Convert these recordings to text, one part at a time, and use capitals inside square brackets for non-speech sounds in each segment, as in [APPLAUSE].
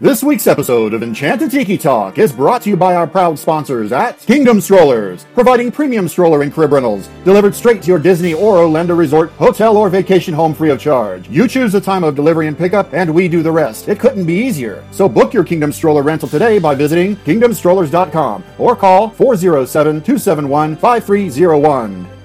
This week's episode of Enchanted Tiki Talk is brought to you by our proud sponsors at Kingdom Strollers, providing premium stroller and crib rentals delivered straight to your Disney or Orlando resort, hotel, or vacation home free of charge. You choose the time of delivery and pickup, and we do the rest. It couldn't be easier. So book your Kingdom Stroller rental today by visiting kingdomstrollers.com or call 407 271 5301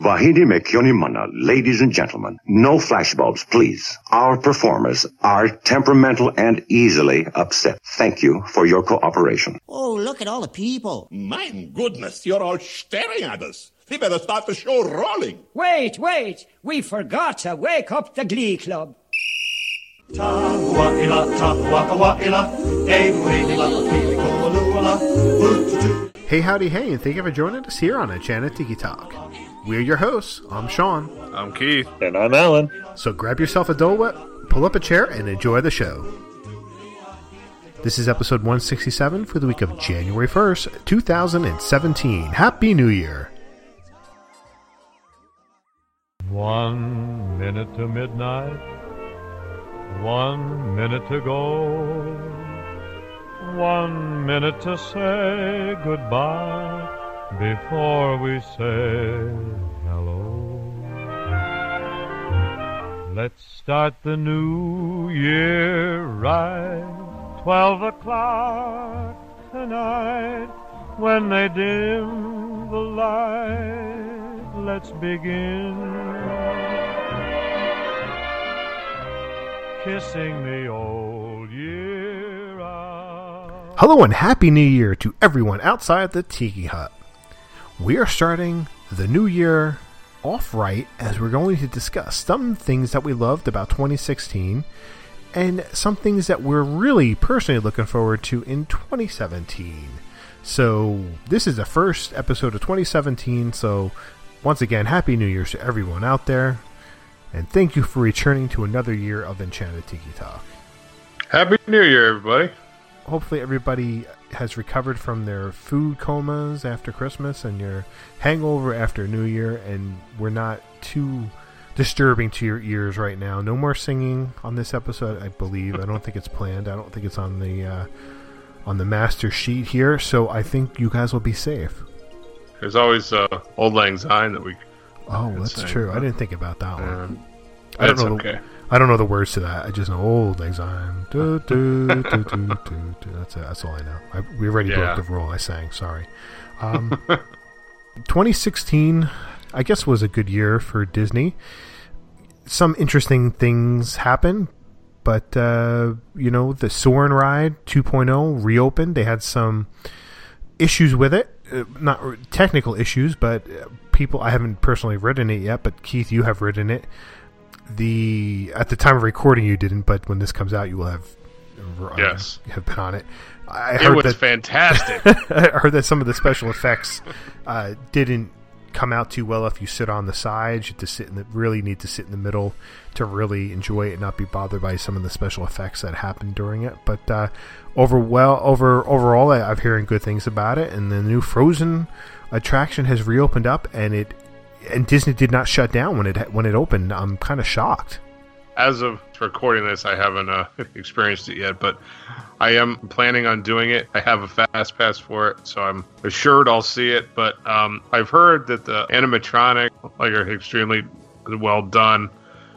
Vahidi Mekyonimana, ladies and gentlemen, no flashbulbs, please. Our performers are temperamental and easily upset. Thank you for your cooperation. Oh, look at all the people. My goodness, you're all staring at us. We better start the show rolling. Wait, wait. We forgot to wake up the Glee Club. Tahua'ila, tahua'awa'ila, ehu'ila, pilikolua, ututu. Hey, howdy, hey, and thank you for joining us here on Enchanted Tiki Talk. We're your hosts. I'm Sean. I'm Keith. And I'm Alan. So grab yourself a Dole Whip, pull up a chair, and enjoy the show. This is episode 167 for the week of January 1st, 2017. Happy New Year. One minute to midnight, one minute to go, one minute to say goodbye before we say hello. Let's start the new year right, twelve o'clock tonight, when they dim the light. Let's begin kissing the old year out. Hello and Happy New Year to everyone outside the Tiki Hut. We are starting the new year off right as we're going to discuss some things that we loved about 2016 and some things that we're really personally looking forward to in 2017. So, this is the first episode of 2017. So, once again, Happy New Year's to everyone out there. And thank you for returning to another year of Enchanted Tiki Talk. Happy New Year, everybody. Hopefully, everybody has recovered from their food comas after Christmas and your hangover after New Year, and we're not too disturbing to your ears right now. No more singing on this episode, I believe. I don't think it's planned. I don't think it's on the uh, on the master sheet here. So I think you guys will be safe. There's always uh, Auld Lang Syne that we. Oh, that's sing, true. I didn't think about that one. Uh, I don't know. okay. The, I don't know the words to that. I just know old exile. Do, do, do, do, do, do. That's it. That's all I know. I, we already Yeah. broke the rule. I sang. Sorry. Um, [LAUGHS] 2016, I guess, was a good year for Disney. Some interesting things happened, but uh, you know, the Soarin' Ride 2.0 reopened. They had some issues with it, uh, not technical issues, but uh, people. I haven't personally ridden it yet, but Keith, you have ridden it. The at the time of recording, you didn't, but when this comes out, you will have. uh, Yes. have been on it. I It heard was that, fantastic. [LAUGHS] I heard that some of the special effects uh, didn't come out too well if you sit on the sides. You have to sit in the really need to sit in the middle to really enjoy it and not be bothered by some of the special effects that happened during it. But uh, over well over overall, I, I'm hearing good things about it. And the new Frozen attraction has reopened up, and it and Disney did not shut down when it when it opened. I'm kind of shocked. As of recording this, I haven't uh, [LAUGHS] experienced it yet, but I am planning on doing it. I have a fast pass for it, so I'm assured I'll see it. But um, I've heard that the animatronic like are extremely well done.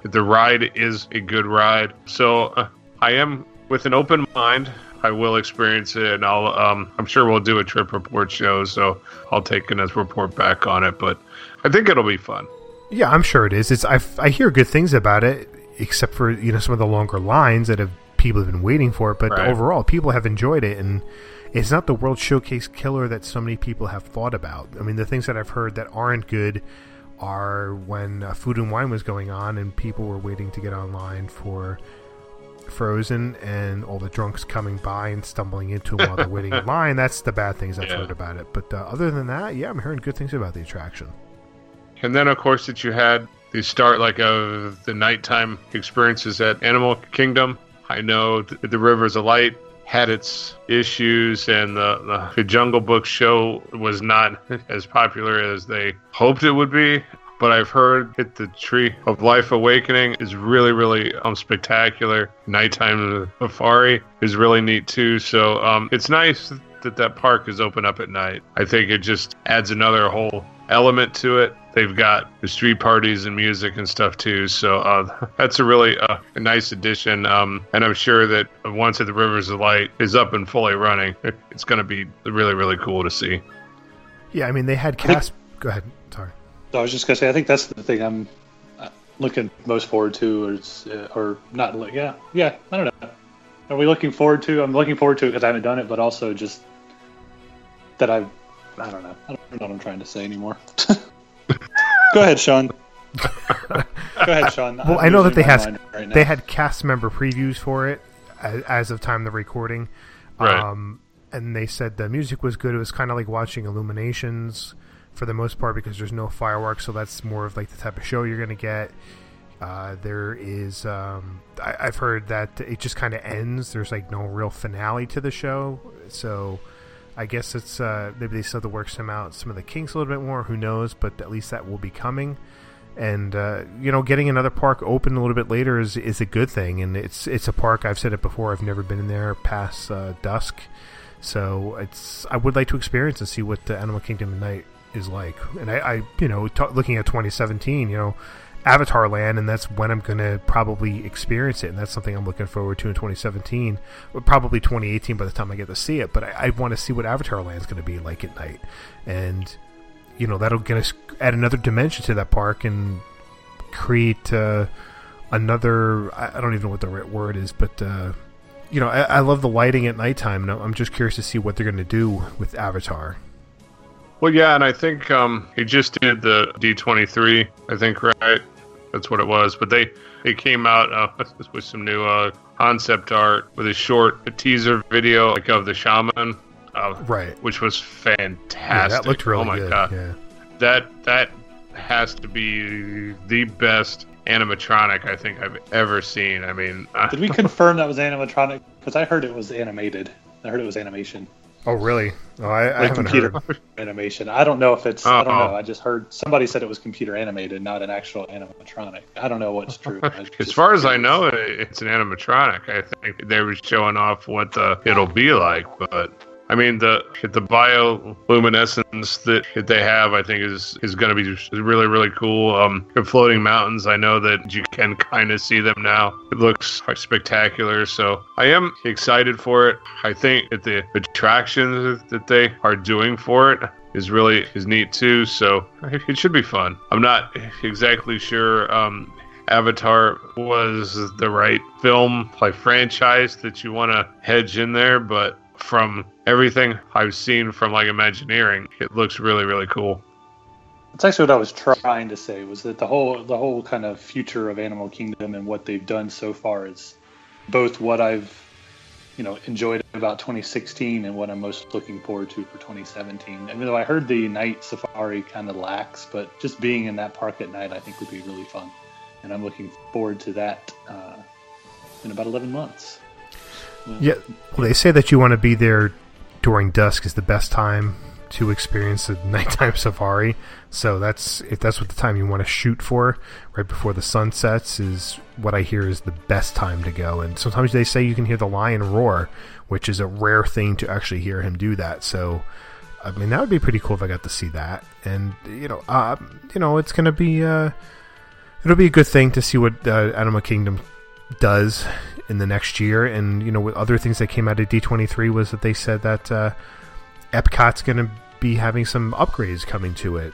The ride is a good ride, so uh, I am with an open mind. I will experience it, and I'll. Um, I'm sure we'll do a trip report show, so I'll take a report back on it. But I think it'll be fun. Yeah, I'm sure it is. It's I, I hear good things about it, except for you know some of the longer lines that have people have been waiting for it. But Right. overall, people have enjoyed it, and it's not the World Showcase killer that so many people have thought about. I mean, the things that I've heard that aren't good are when uh, Food and Wine was going on, and people were waiting to get online for Frozen, and all the drunks coming by and stumbling into them while they're waiting in [LAUGHS] line. That's the bad things I've Yeah. heard about it. But uh, other than that, yeah, I'm hearing good things about the attraction. And then of course that you had the start like of the nighttime experiences at Animal Kingdom. I know th- the Rivers of Light had its issues, and the, the Jungle Book show was not [LAUGHS] as popular as they hoped it would be. But I've heard that the Tree of Life Awakening is really, really um, spectacular. Nighttime safari is really neat too. So um, it's nice that that park is open up at night. I think it just adds another whole element to it. They've got the street parties and music and stuff too. So uh, [LAUGHS] that's a really uh, a nice addition. Um, and I'm sure that once the Rivers of Light is up and fully running, [LAUGHS] it's going to be really, really cool to see. Yeah, I mean they had cast. Go ahead. Sorry. I was just gonna say, I think that's the thing I'm uh, looking most forward to, or, uh, or not. li- Yeah, yeah. I don't know. Are we looking forward to? I'm looking forward to it because I haven't done it, but also just that I, I don't know. I don't know what I'm trying to say anymore. [LAUGHS] Go ahead, Sean. Go ahead, [LAUGHS] Sean. Well, I'm I know that they my has right they had cast member previews for it as, as of time of recording. Right. Um, and they said the music was good. It was kind of like watching Illuminations for the most part because there's no fireworks, so that's more of like the type of show you're going to get. Uh, there is, um, I, I've heard that it just kind of ends. There's like no real finale to the show, so I guess it's uh, maybe they still have to work some out, some of the kinks a little bit more. Who knows? But at least that will be coming. And uh, you know, getting another park open a little bit later is is a good thing. And it's it's a park I've said it before. I've never been in there past uh, dusk, so it's I would like to experience and see what the Animal Kingdom at night is like. And I, I you know, ta looking at 2017, you know. Avatar Land, and that's when I'm going to probably experience it, and that's something I'm looking forward to in 2017, probably 2018 by the time I get to see it. But I, I want to see what Avatar Land is going to be like at night, and you know that'll get us add another dimension to that park and create uh, another. I, don't even know what the right word is, but uh, you know I, I love the lighting at nighttime, and I'm just curious to see what they're going to do with Avatar. Well, yeah, and I think um, he just did the D23. I think right. That's what it was. But they they came out uh, [LAUGHS] with some new uh, concept art with a short a teaser video like of the shaman, uh, Right. Which was fantastic. Yeah, that looked really oh my good. god, Yeah. that that has to be the best animatronic I think I've ever seen. I mean, uh, [LAUGHS] Did we confirm that was animatronic? Because I heard it was animated. I heard it was animation, Oh, really? Oh, I, I like computer heard. animation. I don't know if it's. I don't know. I just heard somebody said it was computer animated, not an actual animatronic. I don't know what's true. [LAUGHS] As far as I know, it's an animatronic. I think they were showing off what the it'll be like, but I mean the the bioluminescence that they have, I think is is going to be really really cool. Um, floating mountains, I know that you can kind of see them now. It looks spectacular, so I am excited for it. I think that the attractions that they are doing for it is really is neat too. So it should be fun. I'm not exactly sure. Um, Avatar was the right film like franchise that you want to hedge in there, but from everything I've seen from like Imagineering, it looks really really cool. That's actually what I was trying to say. Was that the whole the whole kind of future of Animal Kingdom and what they've done so far is both what I've you know enjoyed about 2016 and what I'm most looking forward to for 2017. Even though I heard the night safari kind of lacks, but just being in that park at night I think would be really fun, and I'm looking forward to that uh, in about 11 months. Yeah, well, they say that you want to be there during dusk is the best time to experience a [LAUGHS] nighttime safari. So that's if that's what the time you want to shoot for, right before the sun sets, is what I hear is the best time to go. And sometimes they say you can hear the lion roar, which is a rare thing to actually hear him do that. So. I mean that would be pretty cool if I got to see that, and you know, uh, you know, it's gonna be, uh, it'll be a good thing to see what uh, Animal Kingdom does in the next year. And you know, with other things that came out of D23 was that they said that uh, Epcot's going to be having some upgrades coming to it.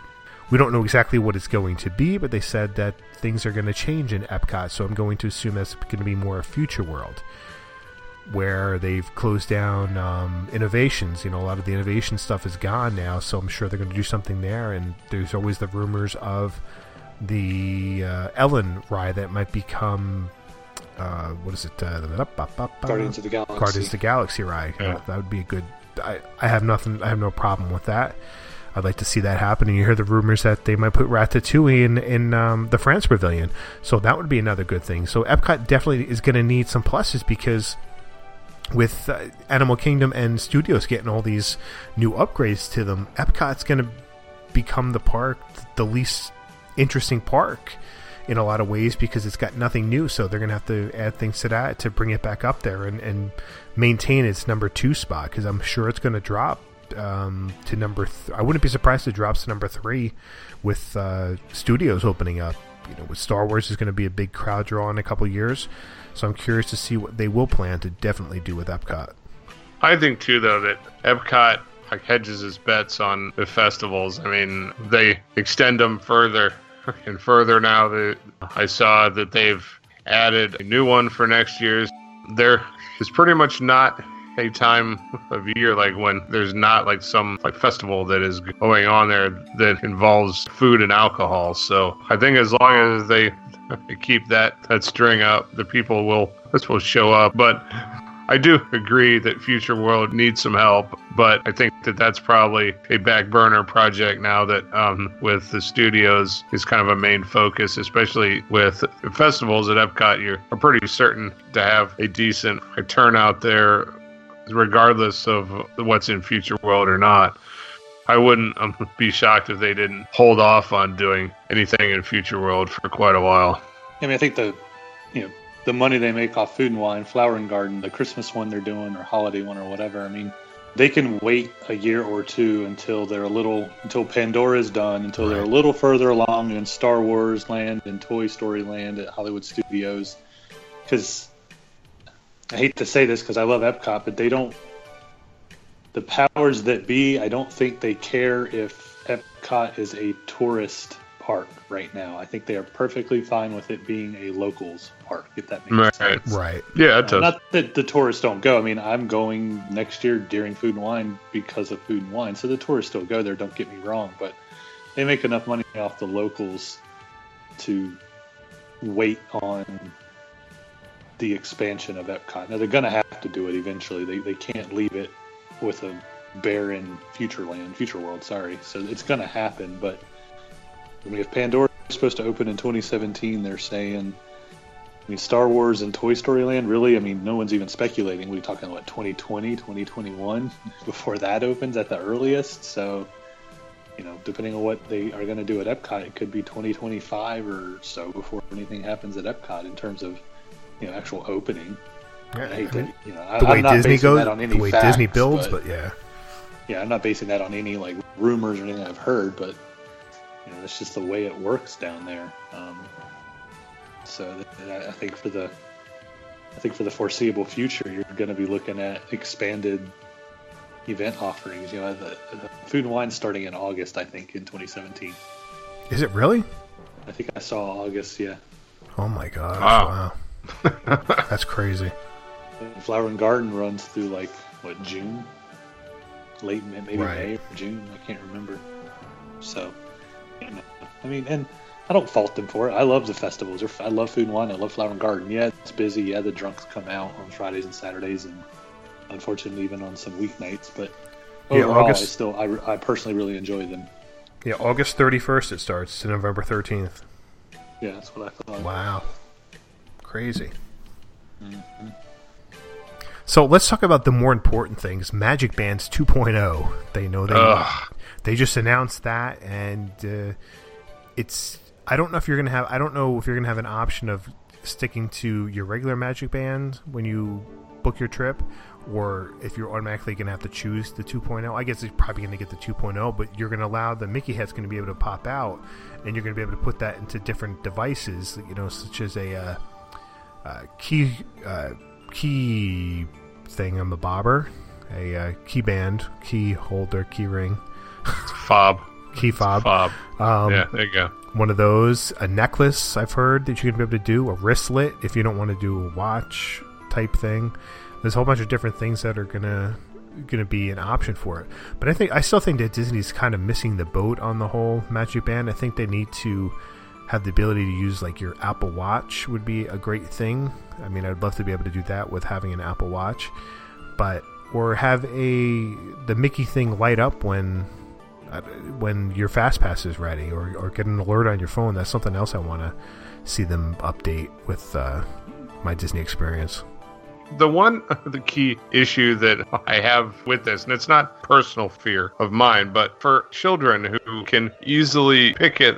We don't know exactly what it's going to be, but they said that things are going to change in Epcot. So I'm going to assume that's going to be more a future world where they've closed down um, innovations. You know, a lot of the innovation stuff is gone now, so I'm sure they're going to do something there. And there's always the rumors of the uh, Ellen ride that might become uh, what is it? Uh, Guardians of the Galaxy. Guardians of the Galaxy ride. Yeah. That would be a good. I, I have nothing. I have no problem with that. I'd like to see that happen. And you hear the rumors that they might put Ratatouille in in um, the France Pavilion, so that would be another good thing. So Epcot definitely is going to need some pluses because with uh, Animal Kingdom and studios getting all these new upgrades to them, Epcot's going to become the park, the least interesting park in a lot of ways because it's got nothing new. So they're going to have to add things to that to bring it back up there and, and maintain its number two spot because I'm sure it's going to drop um, to number. Th- I wouldn't be surprised if it drops to number three with uh, studios opening up. You know, with Star Wars is going to be a big crowd draw in a couple years. So I'm curious to see what they will plan to definitely do with Epcot. I think too, though, that Epcot like hedges his bets on the festivals. I mean, they extend them further [LAUGHS] and further now. That I saw that they've added a new one for next year's. There is pretty much not a time of year like when there's not like some like festival that is going on there that involves food and alcohol. So I think as long as they [LAUGHS] keep that that string up, the people will this will show up. But I do agree that Future World needs some help, but I think that that's probably a back burner project now that um, with the studios is kind of a main focus, especially with festivals at Epcot. You're pretty certain to have a decent turnout there, regardless of what's in Future World or not. I wouldn't um, [LAUGHS] be shocked if they didn't hold off on doing anything in Future World for quite a while. I mean, I think the, you know, the money they make off Food and Wine, Flower and Garden, the Christmas one they're doing, or holiday one, or whatever. I mean, they can wait a year or two until they're a little, until Pandora is done, until right. they're a little further along in Star Wars land and Toy Story land at Hollywood Studios. Because I hate to say this because I love Epcot, but they don't the powers that be, I don't think they care if Epcot is a tourist park right now. I think they are perfectly fine with it being a locals park, if that makes right. sense. Right. Yeah, it uh, not that the tourists don't go. I mean, I'm going next year during Food and Wine because of Food and Wine, so the tourists still go there. Don't get me wrong, but they make enough money off the locals to wait on the expansion of Epcot. Now they're going to have to do it eventually. They they can't leave it with a barren future land, future world. Sorry. So it's going to happen, but I mean, if Pandora is supposed to open in 2017, they're saying. I mean, Star Wars and Toy Story Land, really? I mean, no one's even speculating. We're talking about 2020, 2021 [LAUGHS] before that opens at the earliest. So, you know, depending on what they are going to do at Epcot, it could be 2025 or so before anything happens at Epcot in terms of, you know, actual opening. Yeah, I hate to, you know, the I, way am not Disney goes, on any the way facts, Disney builds, but, but yeah, yeah, I'm not basing that on any like rumors or anything I've heard, but you know, that's just the way it works down there. Um, so th- I think for the, I think for the foreseeable future, you're going to be looking at expanded event offerings. You know, the, the food and wine starting in August, I think, in 2017. is it really? I think I saw August. Yeah. Oh my god! Wow. Wow, [LAUGHS] that's crazy. And Flower and Garden runs through like what June, late maybe Right. May or June. I can't remember. So, you know, I mean, and I don't fault them for it. I love the festivals. I love Food and Wine. I love Flower and Garden. Yeah, it's busy. Yeah, the drunks come out on Fridays and Saturdays, and unfortunately even on some weeknights. But Yeah, overall, August- I still I, I personally really enjoy them. Yeah, August thirty first it starts to November thirteenth. Yeah, that's what I thought. Wow, crazy. Mm-hmm. So let's talk about the more important things. Magic Bands 2.0. They know they Ugh. They just announced that, and uh, it's. I don't know if you're gonna have. I don't know if you're gonna have an option of sticking to your regular Magic Band when you book your trip, or if you're automatically gonna have to choose the 2.0. I guess you're probably gonna get the 2.0, but you're gonna allow the Mickey head's gonna be able to pop out, and you're gonna be able to put that into different devices. You know, such as a. Uh, uh, key uh, key thing on the bobber, a uh, key band, key holder, key ring, Fob. key fob. Fob. Um, yeah, there you go. One of those, a necklace. I've heard that you're gonna be able to do a wristlet if you don't want to do a watch type thing. There's a whole bunch of different things that are gonna gonna be an option for it. But I think I still think that Disney's kind of missing the boat on the whole Magic Band. I think they need to have the ability to use like your Apple Watch would be a great thing. I mean, I'd love to be able to do that with having an Apple Watch, but or have a the Mickey thing light up when when your fast pass is ready, or or get an alert on your phone. That's something else I want to see them update with uh, my Disney experience. The one, [LAUGHS] the key issue that I have with this, and it's not personal fear of mine, but for children who can easily pick it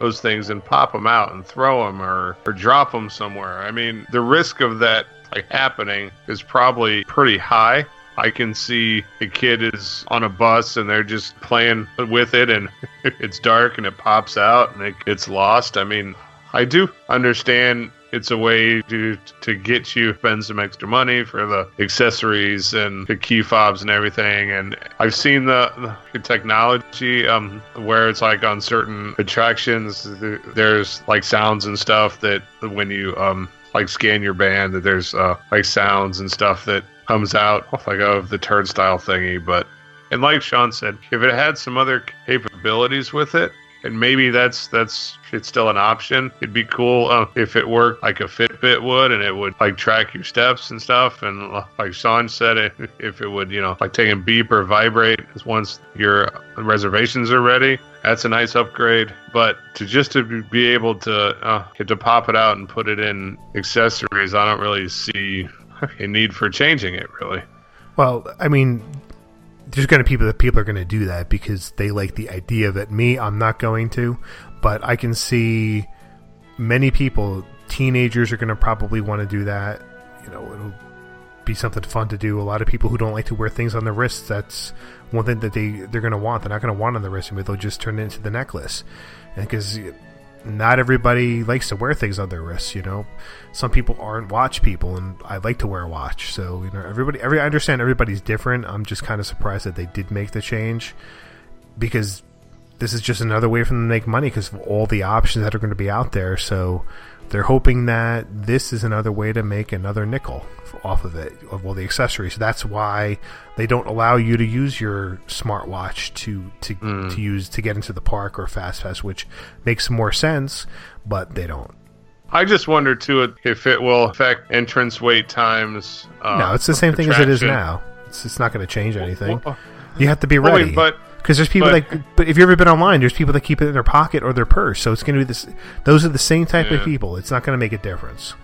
those things and pop them out and throw them or, or drop them somewhere. I mean, the risk of that like happening is probably pretty high. I can see a kid is on a bus and they're just playing with it and [LAUGHS] it's dark and it pops out and it gets lost. I mean, I do understand it's a way to to get you spend some extra money for the accessories and the key fobs and everything. And I've seen the, the technology um, where it's like on certain attractions, there's like sounds and stuff that when you um, like scan your band, that there's uh, like sounds and stuff that comes out like of the turnstile thingy. But and like Sean said, if it had some other capabilities with it, and maybe that's that's it's still an option. It'd be cool uh, if it worked like a Fitbit would, and it would like track your steps and stuff. And like Sean said, it, if it would, you know, like take a beep or vibrate once your reservations are ready. That's a nice upgrade. But to just to be able to uh, to pop it out and put it in accessories, I don't really see [LAUGHS] a need for changing it. Really. Well, I mean, there's going to be people that people are going to do that because they like the idea of it. Me, I'm not going to, but I can see many people, teenagers are going to probably want to do that. You know, it'll be something fun to do. A lot of people who don't like to wear things on their wrists, that's one thing that they they're going to want. They're not going to want on the wrist, but they'll just turn it into the necklace. Because not everybody likes to wear things on their wrists. You know, some people aren't watch people, and I like to wear a watch. So you know, everybody, every I understand everybody's different. I'm just kind of surprised that they did make the change because this is just another way for them to make money because of all the options that are going to be out there. So they're hoping that this is another way to make another nickel off of it of all the accessories. That's why they don't allow you to use your smartwatch to to, mm. to use to get into the park or fast pass, which makes more sense, but they don't. I just wonder too if it will affect entrance wait times. Uh, no, it's the same thing as it is now. It's, it's not going to change anything. You have to be ready. Wait, but because there's people but, like, but if you've ever been online, there's people that keep it in their pocket or their purse. So it's going to be this. Those are the same type yeah. of people. It's not going to make a difference.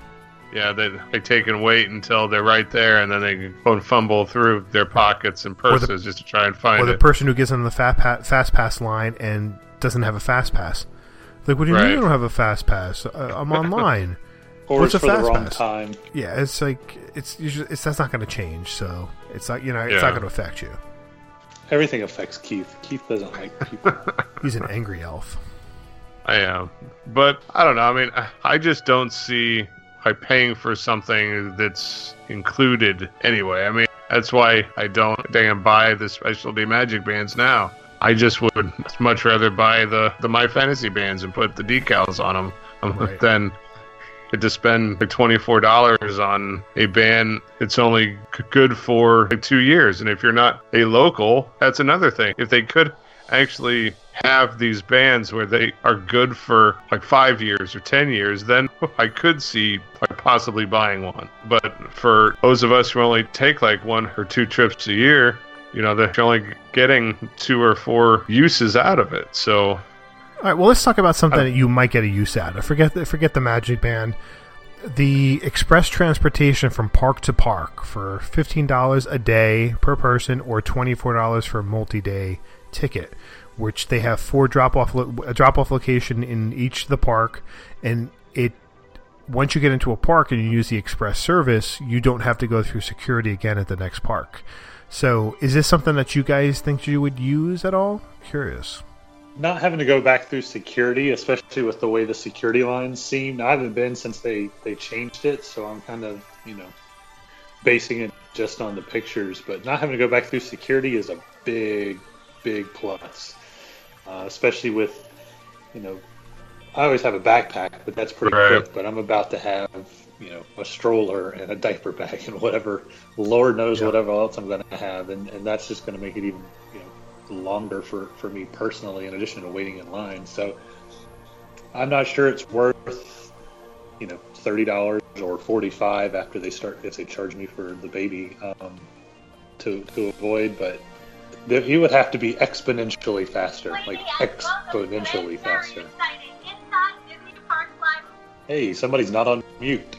Yeah, they they take and wait until they're right there, and then they go and fumble through their pockets and purses the, just to try and find or it. Or the person who gets on the fast pass, fast pass line and doesn't have a fast pass. Like, what do you right. mean you don't have a fast pass? Uh, I'm [LAUGHS] online. or What's a fast pass? Time. Yeah, it's like it's, it's that's not going to change. So it's not you know it's yeah. not going to affect you. Everything affects Keith. Keith doesn't like people. [LAUGHS] He's an angry elf. I am, but I don't know. I mean, I just don't see by paying for something that's included anyway. I mean, that's why I don't damn buy the specialty magic bands now. I just would much rather buy the, the My Fantasy bands and put the decals on them um, right. than to spend like $24 on a band it's only good for like two years. And if you're not a local, that's another thing. If they could actually have these bands where they are good for like five years or ten years, then [LAUGHS] I could see like possibly buying one. But for those of us who only take like one or two trips a year, you know, they're only getting two or four uses out of it. So, all right. Well, let's talk about something oh. that you might get a use out of. Forget the, forget the Magic Band. The express transportation from park to park for fifteen dollars a day per person, or twenty four dollars for a multi day ticket which they have four drop off lo- a drop off location in each of the park, and it once you get into a park and you use the express service, you don't have to go through security again at the next park. So, is this something that you guys think you would use at all? Curious. Not having to go back through security, especially with the way the security lines seem. I haven't been since they they changed it, so I'm kind of you know basing it just on the pictures. But not having to go back through security is a big, big plus uh, especially with, you know, I always have a backpack, but that's pretty right. quick. But I'm about to have, you know, a stroller and a diaper bag [LAUGHS] and whatever, Lord knows yeah. whatever else I'm going to have, and, and that's just going to make it even, longer for for me personally, in addition to waiting in line. So I'm not sure it's worth, you know, thirty dollars or forty five after they start if they charge me for the baby um, to to avoid, but There- He would have to be exponentially faster, like exponentially faster. Hey, somebody's not on mute.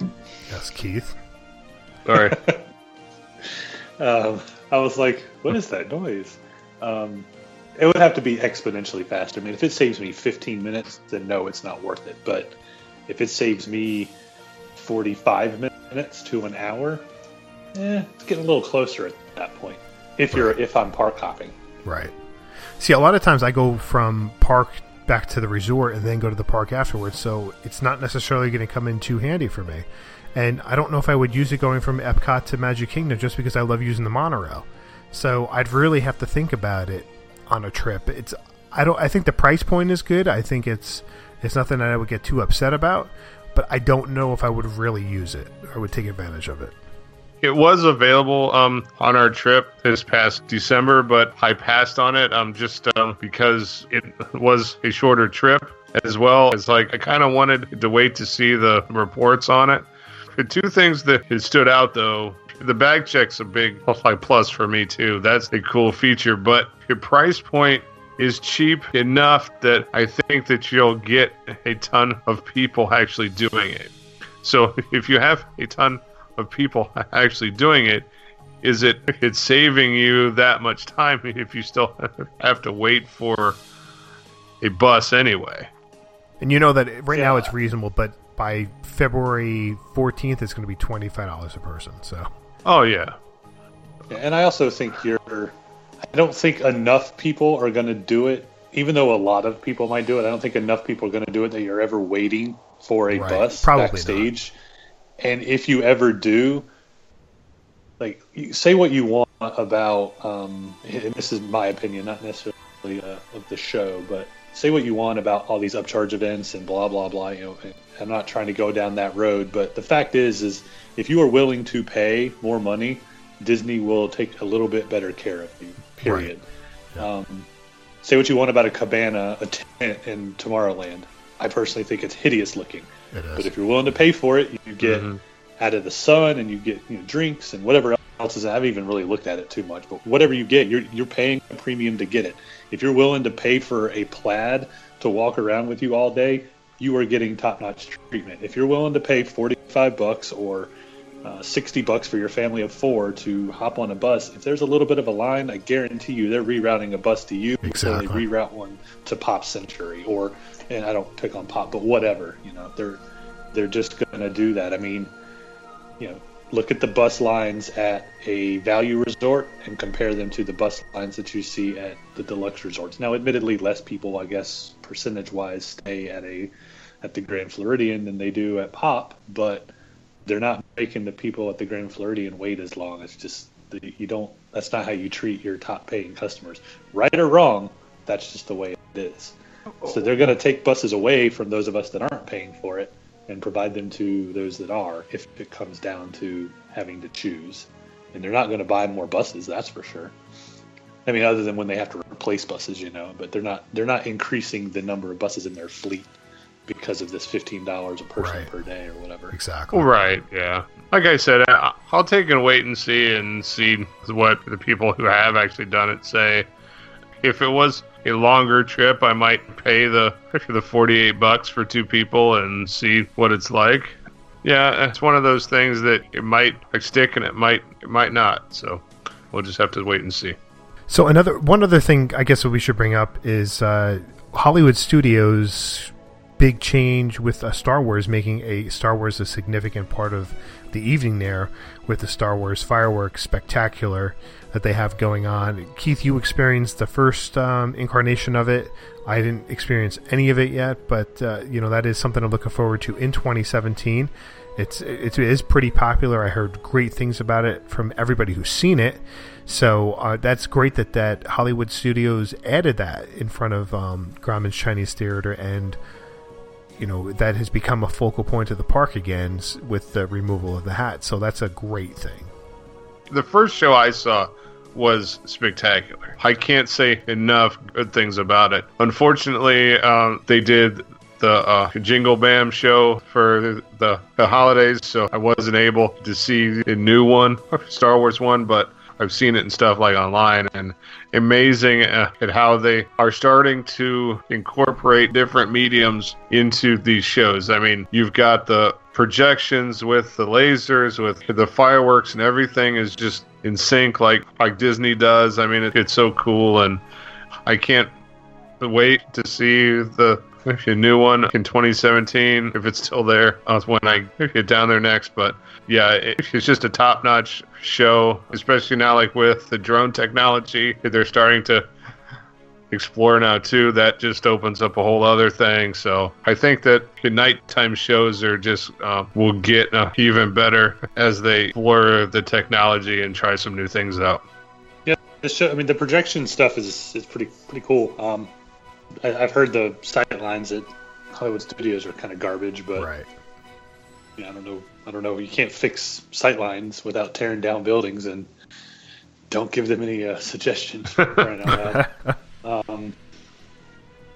Yes, Keith. Sorry. [LAUGHS] Um, I was like, what is that noise? Um, it would have to be exponentially faster. I mean, if it saves me 15 minutes, then no, it's not worth it. But if it saves me 45 minutes to an hour, eh, it's getting a little closer at that point. If you're if I'm park hopping, Right. See, a lot of times I go from park back to the resort and then go to the park afterwards, so it's not necessarily going to come in too handy for me. And I don't know if I would use it going from Epcot to Magic Kingdom just because I love using the monorail. So I'd really have to think about it on a trip. It's I don't I think the price point is good. I think it's it's nothing that I would get too upset about, but I don't know if I would really use it or would take advantage of it. It was available um, on our trip this past December, but I passed on it um, just um, because it was a shorter trip as well. It's like I kind of wanted to wait to see the reports on it. The two things that stood out though, the bag check's a big plus for me too. That's a cool feature, but your price point is cheap enough that I think that you'll get a ton of people actually doing it. So [LAUGHS] if you have a ton of people [LAUGHS] actually doing it, is it [LAUGHS] it's saving you that much time if you still have to wait for a bus anyway? And you know that right now it's reasonable, but by February 14th, it's going to be $25 a person. So, Oh yeah. And I also think you're. I don't think enough people are going to do it. Even though a lot of people might do it, I don't think enough people are going to do it that you're ever waiting for a Right. bus Probably not. backstage. And if you ever do, like, say what you want about. Um, and this is my opinion, not necessarily uh, of the show, but say what you want about all these upcharge events and blah blah blah. You know, I'm not trying to go down that road, but the fact is, is if you are willing to pay more money, Disney will take a little bit better care of you. Period. Um, say what you want about a cabana, a tent in Tomorrowland. I personally think it's hideous looking. It. But if you're willing to pay for it, you get Mhm. out of the sun and you get you know, drinks and whatever else is. I haven't even really looked at it too much, but whatever you get, you're you're paying a premium to get it. If you're willing to pay for a plaid to walk around with you all day, you are getting top-notch treatment. If you're willing to pay 45 bucks or uh, 60 bucks for your family of four to hop on a bus, if there's a little bit of a line, I guarantee you they're rerouting a bus to you. Exactly. they reroute one to Pop Century or, and I don't pick on Pop, but whatever. You know, they're they're just going to do that. I mean, you know, look at the bus lines at a value resort and compare them to the bus lines that you see at the deluxe resorts. Now, admittedly, less people, I guess, percentage-wise, stay at a at the Grand Floridian than they do at Pop, but they're not making the people at the Grand Floridian wait as long. It's just you don't. That's not how you treat your top-paying customers, right or wrong. That's just the way it is. So they're going to take buses away from those of us that aren't paying for it and provide them to those that are if it comes down to having to choose. And they're not going to buy more buses, that's for sure. I mean, other than when they have to replace buses, you know, but they're not they're not increasing the number of buses in their fleet because of this fifteen dollars a person Right. per day or whatever. exactly. Right, yeah. Like I said, I- I'll take and wait and see and see what the people who have actually done it say. If it was a longer trip, I might pay the the 48 bucks for two people and see what it's like. Yeah, it's one of those things that it might stick and it might it might not. So we'll just have to wait and see. So another one other thing I guess that we should bring up is uh, Hollywood Studios' big change with uh, Star Wars making a Star Wars a significant part of the evening there with the Star Wars fireworks spectacular that they have going on. Keith, you experienced the first um, incarnation of it. I didn't experience any of it yet, but uh, you know that is something I'm looking forward to in 2017. It's it's- it is pretty popular. I heard great things about it from everybody who's seen it. So uh, that's great that that Hollywood Studios added that in front of um, Grauman's Chinese Theater, and you know that has become a focal point of the park again with the removal of the hat. So that's a great thing. The first show I saw was spectacular. I can't say enough good things about it. Unfortunately, um, they did the uh, Jingle Bam show for the, the holidays, so I wasn't able to see the new one, [LAUGHS] Star Wars one, but I've seen it and stuff like online, and amazing uh, at how they are starting to incorporate different mediums into these shows. I mean, you've got the projections with the lasers, with the fireworks, and everything is just in sync, like like Disney does. I mean, it, it's so cool, and I can't wait to see the a new one in 2017 if it's still there uh, when I get down there next. But yeah, it, it's just a top notch show, especially now like with the drone technology that they're starting to explore now too. That just opens up a whole other thing. So I think that the nighttime shows are just uh, will get uh, even better as they explore the technology and try some new things out. Yeah, the show, I mean, the projection stuff is is pretty pretty cool. Um, I, I've heard the sight lines at Hollywood Studios are kind of garbage, but Right. yeah, I don't know. I don't know. You can't fix sight lines without tearing down buildings, and don't give them any uh, [LAUGHS] suggestions. for crying out loud. [LAUGHS] um,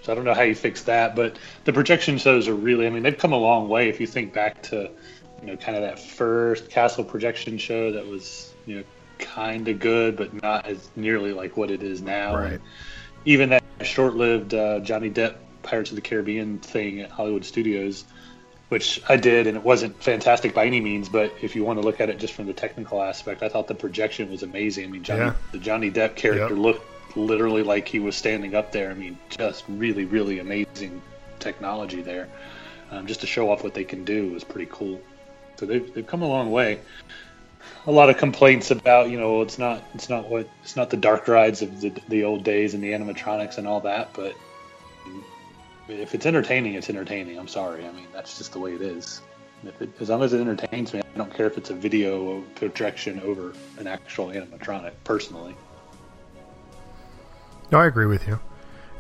so I don't know how you fix that, but the projection shows are really. I mean, they've come a long way. If you think back to, you know, kind of that first Castle projection show that was, you know, kind of good, but not as nearly like what it is now. Right. And even that short-lived uh, Johnny Depp Pirates of the Caribbean thing at Hollywood Studios, which I did, and it wasn't fantastic by any means. But if you want to look at it just from the technical aspect, I thought the projection was amazing. I mean, Johnny, Yeah. the Johnny Depp character Yep. looked literally like he was standing up there. I mean, just really, really amazing technology there. Um, just to show off what they can do was pretty cool. So they've, they've come a long way. A lot of complaints about you know it's not it's not what it's not the dark rides of the, the old days and the animatronics and all that, but if it's entertaining, it's entertaining. I'm sorry. I mean that's just the way it is. It, as long as it entertains me, I don't care if it's a video projection over an actual animatronic. Personally, No, I agree with you.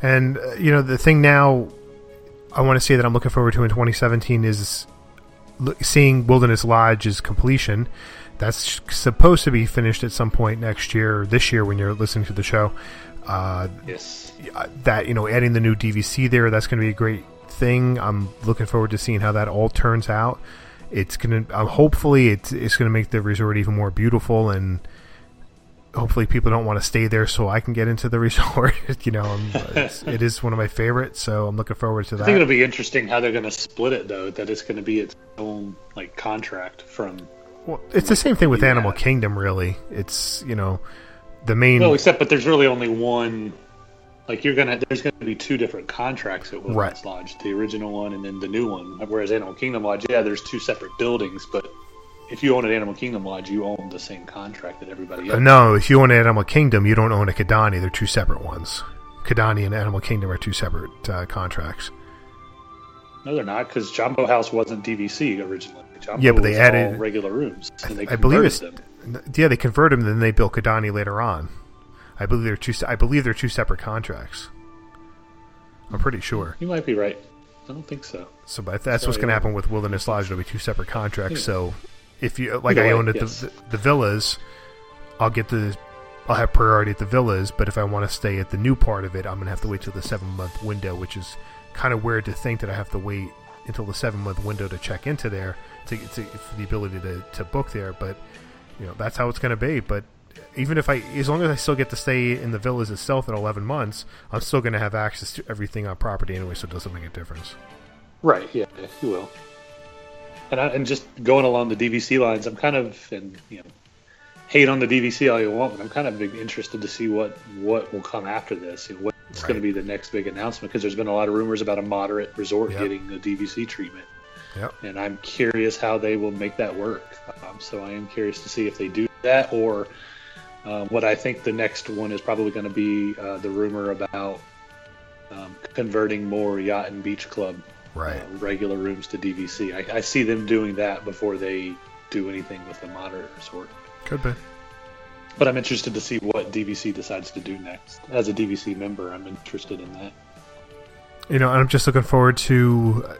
And uh, you know, the thing now I want to say that I'm looking forward to in 2017 is seeing Wilderness Lodge's completion. That's supposed to be finished at some point next year, or this year when you're listening to the show. Uh, yes. that you know, adding the new DVC there, that's going to be a great thing. I'm looking forward to seeing how that all turns out. It's gonna, uh, hopefully, it's it's gonna make the resort even more beautiful and hopefully people don't want to stay there so I can get into the [LAUGHS] resort. you know, it's, [LAUGHS] it is one of my favorites, so I'm looking forward to that. I think it'll be interesting how they're going to split it though. That it's going to be its own like contract from. Well, it's the same thing with. Animal Kingdom, really. It's you know the main. Well, except but there's really only one. Like you're gonna, there's gonna be two different contracts at Wilderness Lodge, the original one and then the new one. Whereas Animal Kingdom Lodge, yeah, there's two separate buildings, but if you own an Animal Kingdom Lodge, you own the same contract that everybody Uh, else. no, if you own Animal Kingdom, you don't own a Kidani. They're two separate ones. Kidani and Animal Kingdom are two separate uh, contracts. No, they're not, because Jambo House wasn't DVC originally. Yeah, but they added- regular rooms, and they I believe it's them. yeah they convert them, then they built Kidani later on. I believe they're two. I believe they're two separate contracts. I'm pretty sure. You might be right. I don't think so. So, but that's what's going to happen with Wilderness Lodge. It'll be two separate contracts. Yeah. So, if you like, Either I way, own it, yes. the, the, the villas, I'll get the, I'll have priority at the villas. But if I want to stay at the new part of it, I'm going to have to wait till the seven month window, which is kind of weird to think that I have to wait until the seven month window to check into there to, to the ability to, to book there. But you know that's how it's going to be. But even if I, as long as I still get to stay in the villas itself at 11 months, I'm still going to have access to everything on property anyway, so it doesn't make a difference. Right. Yeah, yeah, you will. And I, and just going along the DVC lines, I'm kind of and you know hate on the DVC all you want, but I'm kind of interested to see what what will come after this. You know, what's going to be the next big announcement? Because there's been a lot of rumors about a moderate resort Yep. getting the DVC treatment, Yep. and I'm curious how they will make that work. Um, so I am curious to see if they do that or. Um, what I think the next one is probably going to be uh, the rumor about um, converting more yacht and beach club Right. uh, regular rooms to DVC. I, I see them doing that before they do anything with the moderate resort. Could be. But I'm interested to see what DVC decides to do next. As a DVC member, I'm interested in that. You know, I'm just looking forward to.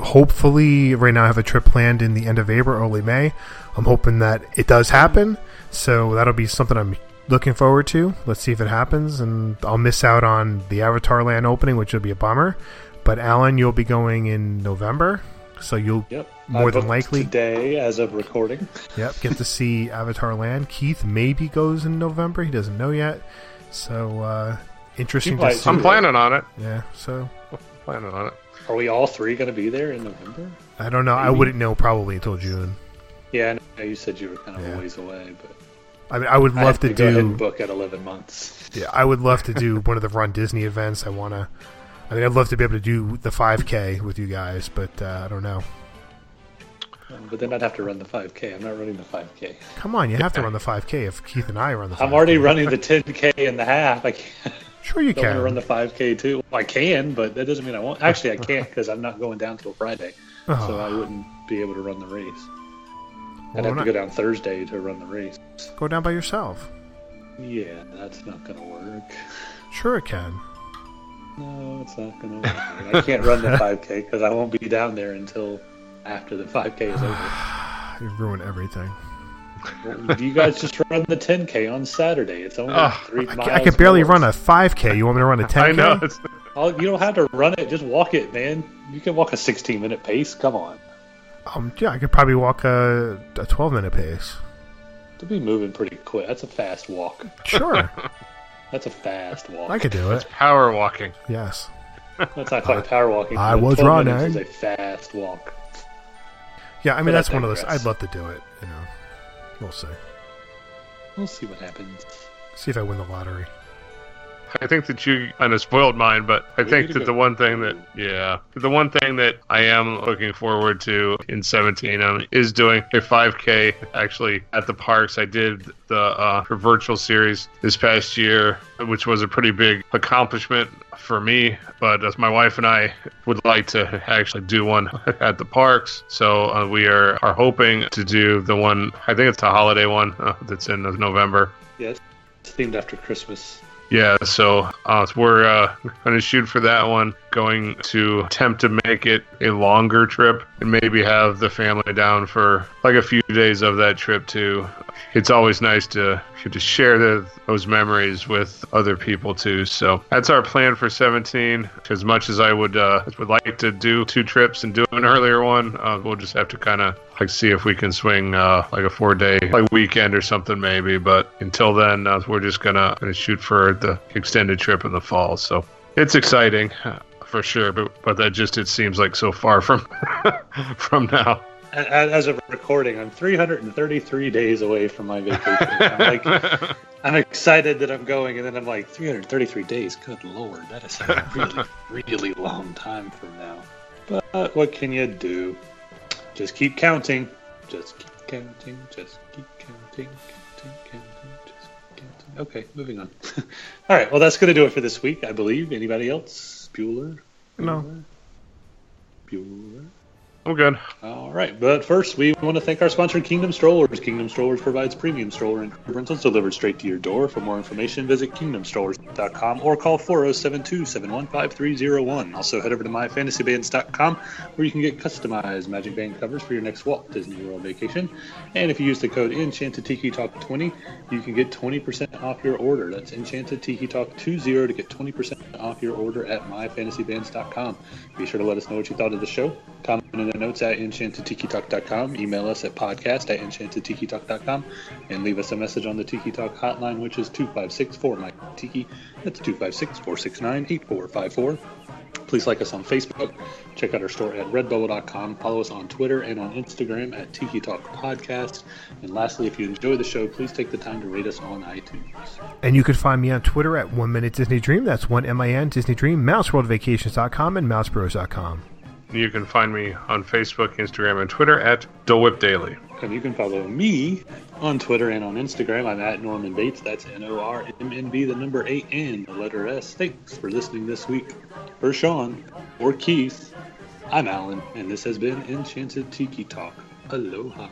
Hopefully, right now I have a trip planned in the end of April, early May. I'm hoping that it does happen. So that'll be something I'm looking forward to. Let's see if it happens, and I'll miss out on the Avatar Land opening, which will be a bummer. But Alan, you'll be going in November. So you'll Yep. more I than likely, today as of recording. [LAUGHS] yep, get to see Avatar Land. Keith maybe goes in November. He doesn't know yet. So uh, interesting to might see. I'm planning on it. Yeah. So Planning on it. Are we all three going to be there in November? I don't know. I wouldn't know probably until June. Yeah, I know you said you were kind of Yeah. a ways away, but I mean, I would I love have to, to go ahead and do. book at 11 months. Yeah, I would love to do one of the Run Disney events. I want to. I mean, I'd love to be able to do the 5K with you guys, but uh, I don't know. Um, but then I'd have to run the 5K. I'm not running the 5K. Come on, you have to [LAUGHS] run the 5K if Keith and I run the. 5K. I'm already running the 10K and the half. I can't. Sure, you [LAUGHS] can. to run the 5K too. Well, I can, but that doesn't mean I won't. Actually, I can't because I'm not going down till Friday, so Oh. I wouldn't be able to run the race. I'd have we're to go down Thursday to run the race. Go down by yourself. Yeah, that's not going to work. Sure, it can. No, it's not going to work. [LAUGHS] I can't run the 5K because I won't be down there until after the 5K is over. [SIGHS] You ruin everything. Well, you guys just run the 10K on Saturday. It's only Ugh, three I, miles. I could barely north. run a 5K. You want me to run a 10K? [LAUGHS] I know. It's, [LAUGHS] Oh, you don't have to run it. Just walk it, man. You can walk a 16 minute pace. Come on. Um, yeah, I could probably walk a, a 12 minute pace. To be moving pretty quick. That's a fast walk. Sure, That's a fast walk. I could do it. power walking. Yes. That's not quite power walking. I was 12 minutes running. Is a fast walk. Yeah, I mean But I that's one of those. I'd love to do it. You know, we'll see. We'll see what happens. See if I win the lottery. I think that you kind of spoiled mine, but I We think that go. the one thing that, yeah, the one thing that I am looking forward to in 17 um, is doing a 5K actually at the parks. I did the uh, virtual series this past year, which was a pretty big accomplishment for me. But as my wife and I would like to actually do one [LAUGHS] at the parks, so uh, we are are hoping to do the one. I think it's a holiday one uh, that's in November. Yeah, themed after Christmas. Yeah, so uh, we're uh, [LAUGHS] going to shoot for that one. Going to attempt to make it a longer trip and maybe have the family down for like a few days of that trip too. It's always nice to to share the, those memories with other people too. So that's our plan for 17. As much as I would uh, would like to do two trips and do an earlier one, uh, we'll just have to kind of like see if we can swing uh, like a four day like weekend or something maybe. But until then, uh, we're just gonna, gonna shoot for the extended trip in the fall. So it's exciting for sure. But but that just it seems like so far from [LAUGHS] from now. As of recording, I'm 333 days away from my vacation. I'm like, [LAUGHS] I'm excited that I'm going, and then I'm like, 333 days. Good lord, that is a really, [LAUGHS] really long time from now. But what can you do? Just keep counting. Just keep counting. Just keep counting. Counting, counting. Just keep counting. Okay, moving on. All right. Well, that's going to do it for this week, I believe. Anybody else? Bueller. No. Bueller. I'm good. All right, but first we want to thank our sponsor, Kingdom Strollers. Kingdom Strollers provides premium stroller and rentals delivered straight to your door. For more information, visit kingdomstrollers.com or call 4072-715-5301. Also, head over to myfantasybands.com where you can get customized Magic Band covers for your next Walt Disney World vacation. And if you use the code Enchanted Tiki Talk 20, you can get 20% off your order. That's Enchanted Tiki Talk 20 to get 20% off your order at myfantasybands.com. Be sure to let us know what you thought of the show. Comment the notes at enchantedtikitalk.com. Email us at podcast at enchantedtikitalk.com. And leave us a message on the Tiki Talk hotline, which is 256 4 Mike Tiki. That's 256 469 8454. Please like us on Facebook. Check out our store at redbubble.com. Follow us on Twitter and on Instagram at Tiki Talk Podcast. And lastly, if you enjoy the show, please take the time to rate us on iTunes. And you can find me on Twitter at One Minute Disney Dream. That's one M I N Disney Dream. MouseWorldVacations.com and MouseBros.com. You can find me on Facebook, Instagram, and Twitter at Dole Whip Daily. And you can follow me on Twitter and on Instagram. I'm at Norman Bates. That's N O R M N B, the number eight, and the letter S. Thanks for listening this week. For Sean or Keith, I'm Alan, and this has been Enchanted Tiki Talk. Aloha.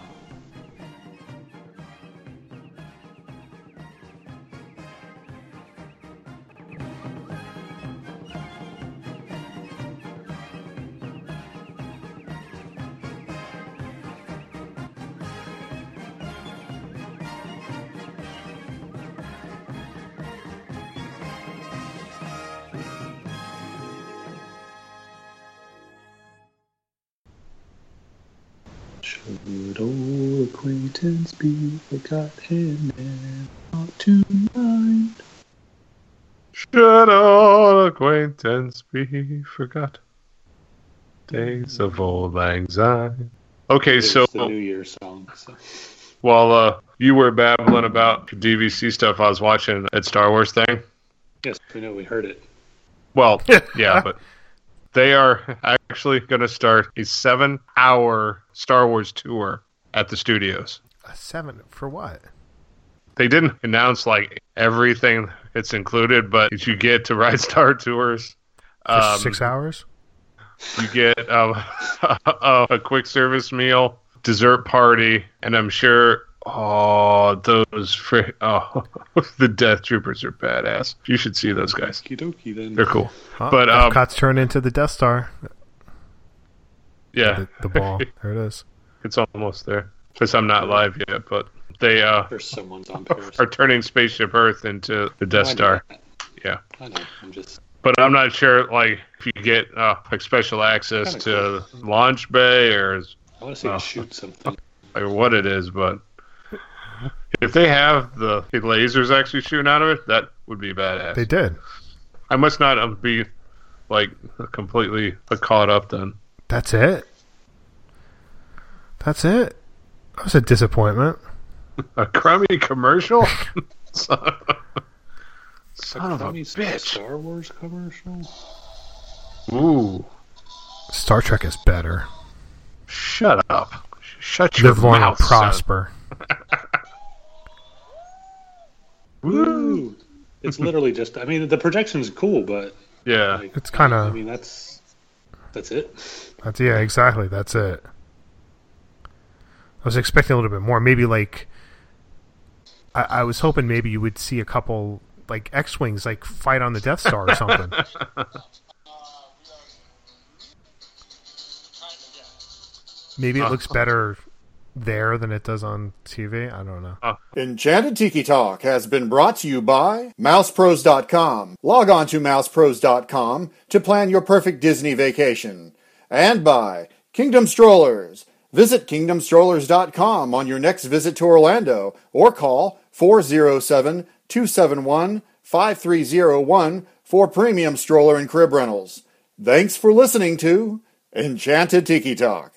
Be forgotten and not to mind? Should all acquaintance be forgot? Days of Auld Lang Syne. Okay, It's so the New Year's song. So. while uh, you were babbling about DVC stuff, I was watching that Star Wars thing. Yes, we know we heard it. Well, [LAUGHS] yeah, but they are actually going to start a seven-hour Star Wars tour at the studios. A seven for what? They didn't announce like everything it's included, but you get to [LAUGHS] ride Star Tours. For Um, six hours? You get um, [LAUGHS] a, a quick service meal, dessert party, and I'm sure. Oh, those fr- [LAUGHS] oh, the Death Troopers are badass. You should see those guys. Okie dokie then. They're cool. Huh? But um, Epcot's turned into the Death Star. yeah, The, the ball. there it is. it's almost there. Because I'm not live yet, but they uh, There's someone's on Paris. are turning Spaceship Earth into the Death I Star. that. Yeah. I know. I'm just. But I'm not sure, like, if you get uh, like special access Kinda to launch bay or I want to see it shoot something. or what it is, but if they have the lasers actually shooting out of it, that would be badass. They did. I must not um, be like completely caught up then. That's it. That's it. That was a disappointment. [LAUGHS] A crummy commercial. [LAUGHS] Son Son of a crummy bitch. Star Wars commercial. Ooh, Star Trek is better. shut up! Shut your Live long and mouth, son. prosper. [LAUGHS] Woo! It's literally just. I mean, the projection's cool, but Yeah, like, It's kind of. I mean, that's that's it. That's yeah, exactly. That's it. I was expecting a little bit more. Maybe like. I, I was hoping maybe you would see a couple like X wings like fight on the Death Star or something. [LAUGHS] maybe it looks [LAUGHS] better there than it does on TV. I don't know. Oh. Enchanted Tiki Talk has been brought to you by MousePros.com. Log on to MousePros.com to plan your perfect Disney vacation. And by Kingdom Strollers. Visit KingdomStrollers.com on your next visit to Orlando or call 407 271 5301 for premium stroller and crib rentals. Thanks for listening to Enchanted Tiki Talk.